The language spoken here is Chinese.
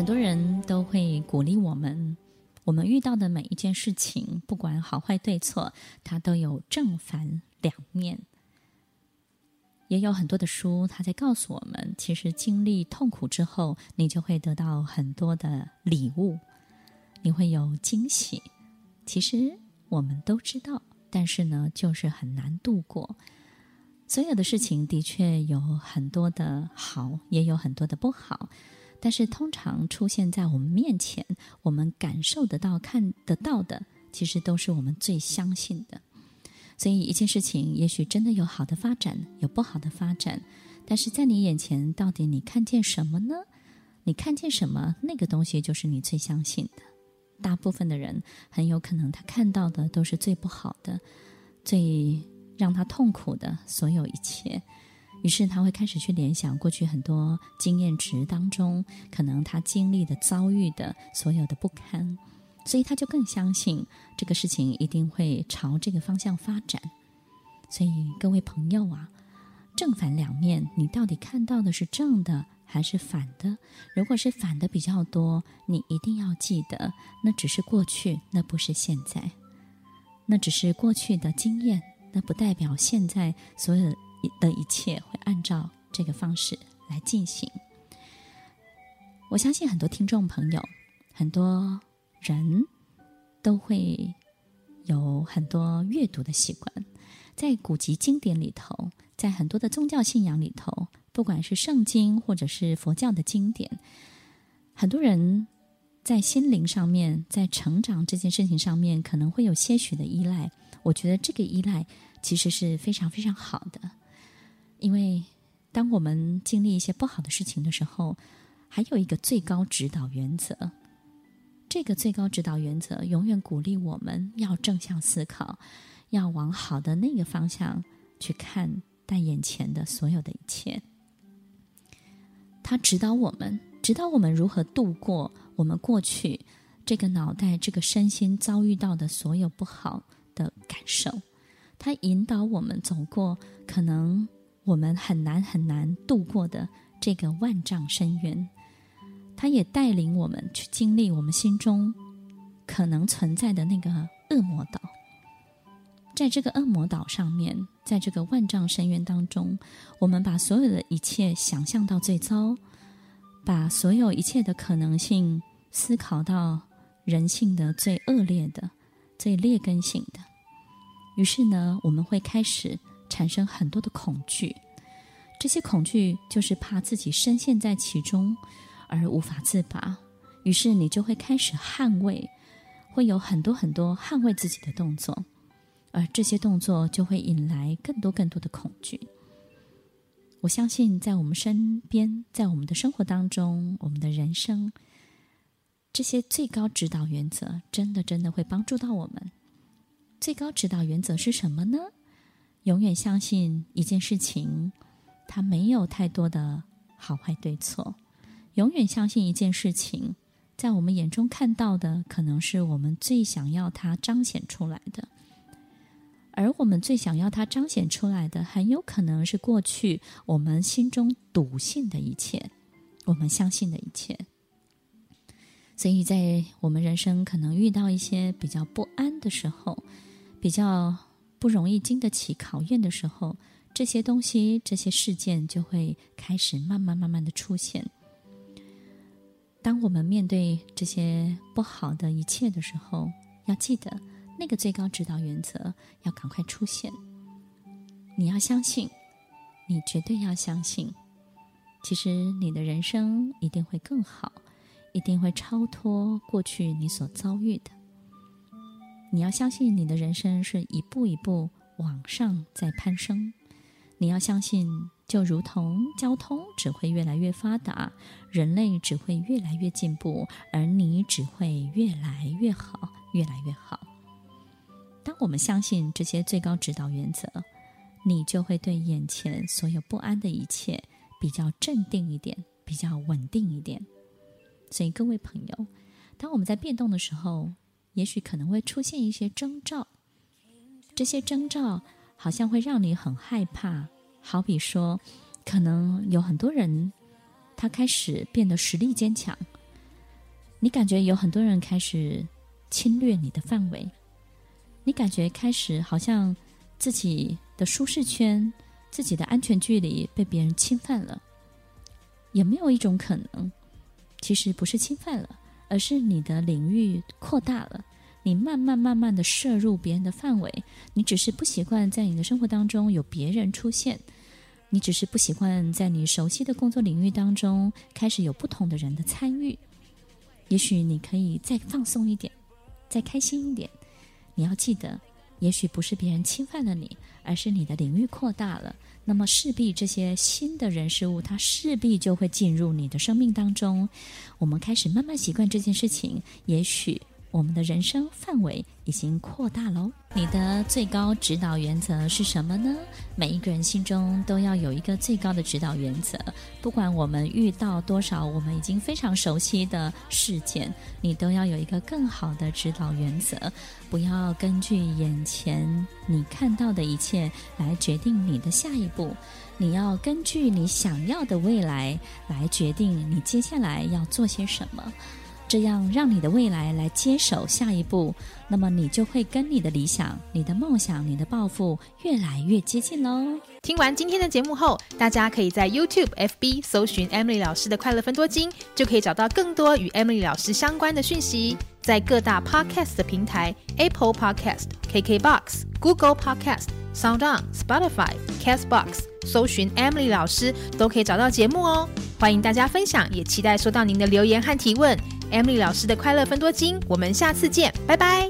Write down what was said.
很多人都会鼓励我们，我们遇到的每一件事情，不管好坏对错，它都有正反两面。也有很多的书，它在告诉我们，其实经历痛苦之后，你就会得到很多的礼物，你会有惊喜。其实我们都知道，但是呢，就是很难度过。所有的事情的确有很多的好，也有很多的不好。但是通常出现在我们面前，我们感受得到、看得到的，其实都是我们最相信的。所以一件事情也许真的有好的发展，有不好的发展，但是在你眼前，到底你看见什么呢？你看见什么，那个东西就是你最相信的。大部分的人很有可能他看到的都是最不好的，最让他痛苦的所有一切。于是他会开始去联想过去很多经验值当中，可能他经历的、遭遇的所有的不堪，所以他就更相信这个事情一定会朝这个方向发展。所以各位朋友啊，正反两面，你到底看到的是正的还是反的？如果是反的比较多，你一定要记得，那只是过去，那不是现在，那只是过去的经验，那不代表现在所有的。一切会按照这个方式来进行。我相信很多听众朋友，很多人都会有很多阅读的习惯，在古籍经典里头，在很多的宗教信仰里头，不管是圣经或者是佛教的经典，很多人在心灵上面，在成长这件事情上面，可能会有些许的依赖。我觉得这个依赖其实是非常非常好的。因为当我们经历一些不好的事情的时候，还有一个最高指导原则。这个最高指导原则永远鼓励我们要正向思考，要往好的那个方向去看待眼前的所有的一切。它指导我们，指导我们如何度过我们过去这个脑袋、这个身心遭遇到的所有不好的感受。它引导我们走过可能。我们很难很难度过的这个万丈深渊，他也带领我们去经历我们心中可能存在的那个恶魔岛。在这个恶魔岛上面，在这个万丈深渊当中，我们把所有的一切想象到最糟，把所有一切的可能性思考到人性的最恶劣的、最劣根性的。于是呢，我们会开始。产生很多的恐惧，这些恐惧就是怕自己深陷在其中而无法自拔，于是你就会开始捍卫，会有很多很多捍卫自己的动作，而这些动作就会引来更多更多的恐惧。我相信，在我们身边，在我们的生活当中，我们的人生，这些最高指导原则，真的真的会帮助到我们。最高指导原则是什么呢？永远相信一件事情，它没有太多的好坏对错。永远相信一件事情，在我们眼中看到的，可能是我们最想要它彰显出来的，而我们最想要它彰显出来的，很有可能是过去我们心中笃信的一切，我们相信的一切。所以在我们人生可能遇到一些比较不安的时候，比较。不容易经得起考验的时候，这些东西、这些事件就会开始慢慢、慢慢的出现。当我们面对这些不好的一切的时候，要记得那个最高指导原则要赶快出现。你要相信，你绝对要相信，其实你的人生一定会更好，一定会超脱过去你所遭遇的。你要相信你的人生是一步一步往上在攀升，你要相信，就如同交通只会越来越发达，人类只会越来越进步，而你只会越来越好，越来越好。当我们相信这些最高指导原则，你就会对眼前所有不安的一切比较镇定一点，比较稳定一点。所以各位朋友，当我们在变动的时候，也许可能会出现一些征兆，这些征兆好像会让你很害怕。好比说，可能有很多人他开始变得实力坚强，你感觉有很多人开始侵略你的范围，你感觉开始好像自己的舒适圈、自己的安全距离被别人侵犯了。有没有一种可能，其实不是侵犯了，而是你的领域扩大了？你慢慢慢慢的摄入别人的范围，你只是不习惯在你的生活当中有别人出现，你只是不习惯在你熟悉的工作领域当中开始有不同的人的参与。也许你可以再放松一点，再开心一点。你要记得，也许不是别人侵犯了你，而是你的领域扩大了。那么势必这些新的人事物，它势必就会进入你的生命当中。我们开始慢慢习惯这件事情，也许。我们的人生范围已经扩大喽。你的最高指导原则是什么呢？每一个人心中都要有一个最高的指导原则。不管我们遇到多少我们已经非常熟悉的事件，你都要有一个更好的指导原则。不要根据眼前你看到的一切来决定你的下一步，你要根据你想要的未来来决定你接下来要做些什么。这样让你的未来来接手下一步，那么你就会跟你的理想、你的梦想、你的抱负越来越接近喽。听完今天的节目后，大家可以在 YouTube、FB 搜寻 Emily 老师的快乐分多金，就可以找到更多与 Emily 老师相关的讯息。在各大 Podcast 的平台，Apple Podcast、KKBox、Google Podcast、SoundOn、Spotify、Castbox 搜寻 Emily 老师，都可以找到节目哦。欢迎大家分享，也期待收到您的留言和提问。Emily 老师的快乐分多金，我们下次见，拜拜。